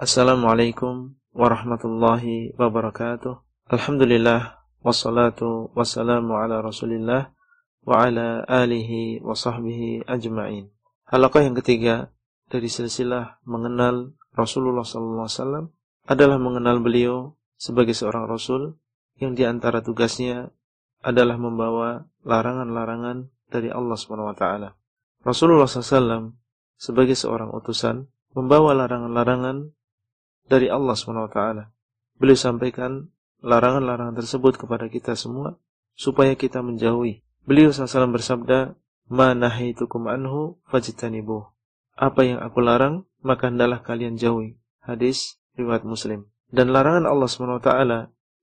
Assalamualaikum warahmatullahi wabarakatuh. Alhamdulillah wassalatu wassalamu ala Rasulillah wa ala alihi wa sahbihi ajma'in. Halaqah yang ketiga dari silsilah mengenal Rasulullah sallallahu alaihi wasallam adalah mengenal beliau sebagai seorang rasul yang di antara tugasnya adalah membawa larangan-larangan dari Allah Subhanahu wa taala. Rasulullah SAW sebagai seorang utusan membawa larangan-larangan dari Allah SWT. Beliau sampaikan larangan-larangan tersebut kepada kita semua supaya kita menjauhi. Beliau SAW bersabda, "Ma nahitukum anhu fajtanibuh." Apa yang aku larang, maka hendaklah kalian jauhi. Hadis riwayat Muslim. Dan larangan Allah SWT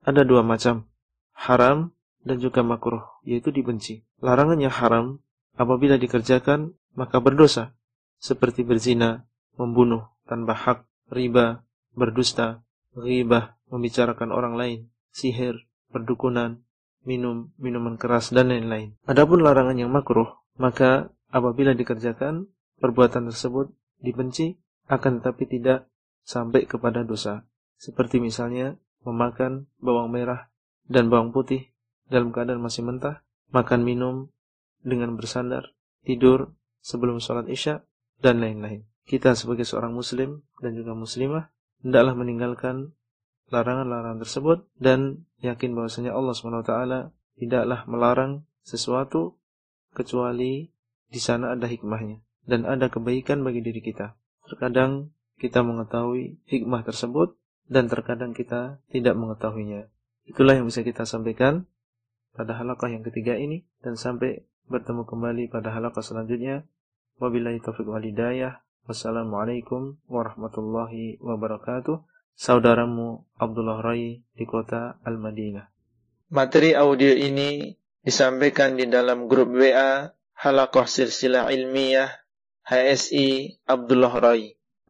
ada dua macam, haram dan juga makruh, yaitu dibenci. Larangannya haram apabila dikerjakan maka berdosa, seperti berzina, membunuh tanpa hak, riba, berdusta, ghibah, membicarakan orang lain, sihir, perdukunan, minum minuman keras dan lain-lain. Adapun larangan yang makruh, maka apabila dikerjakan perbuatan tersebut dibenci akan tetapi tidak sampai kepada dosa. Seperti misalnya memakan bawang merah dan bawang putih dalam keadaan masih mentah, makan minum dengan bersandar, tidur sebelum sholat isya, dan lain-lain. Kita sebagai seorang muslim dan juga muslimah hendaklah meninggalkan larangan-larangan tersebut dan yakin bahwasanya Allah SWT tidaklah melarang sesuatu kecuali di sana ada hikmahnya dan ada kebaikan bagi diri kita. Terkadang kita mengetahui hikmah tersebut dan terkadang kita tidak mengetahuinya. Itulah yang bisa kita sampaikan pada halakah yang ketiga ini dan sampai bertemu kembali pada halakah selanjutnya. Wabillahi taufiq walidayah. Wassalamualaikum warahmatullahi wabarakatuh. Saudaramu Abdullah Rai di kota Al-Madinah. Materi audio ini disampaikan di dalam grup WA Halakoh Silsilah Ilmiah HSI Abdullah Rai.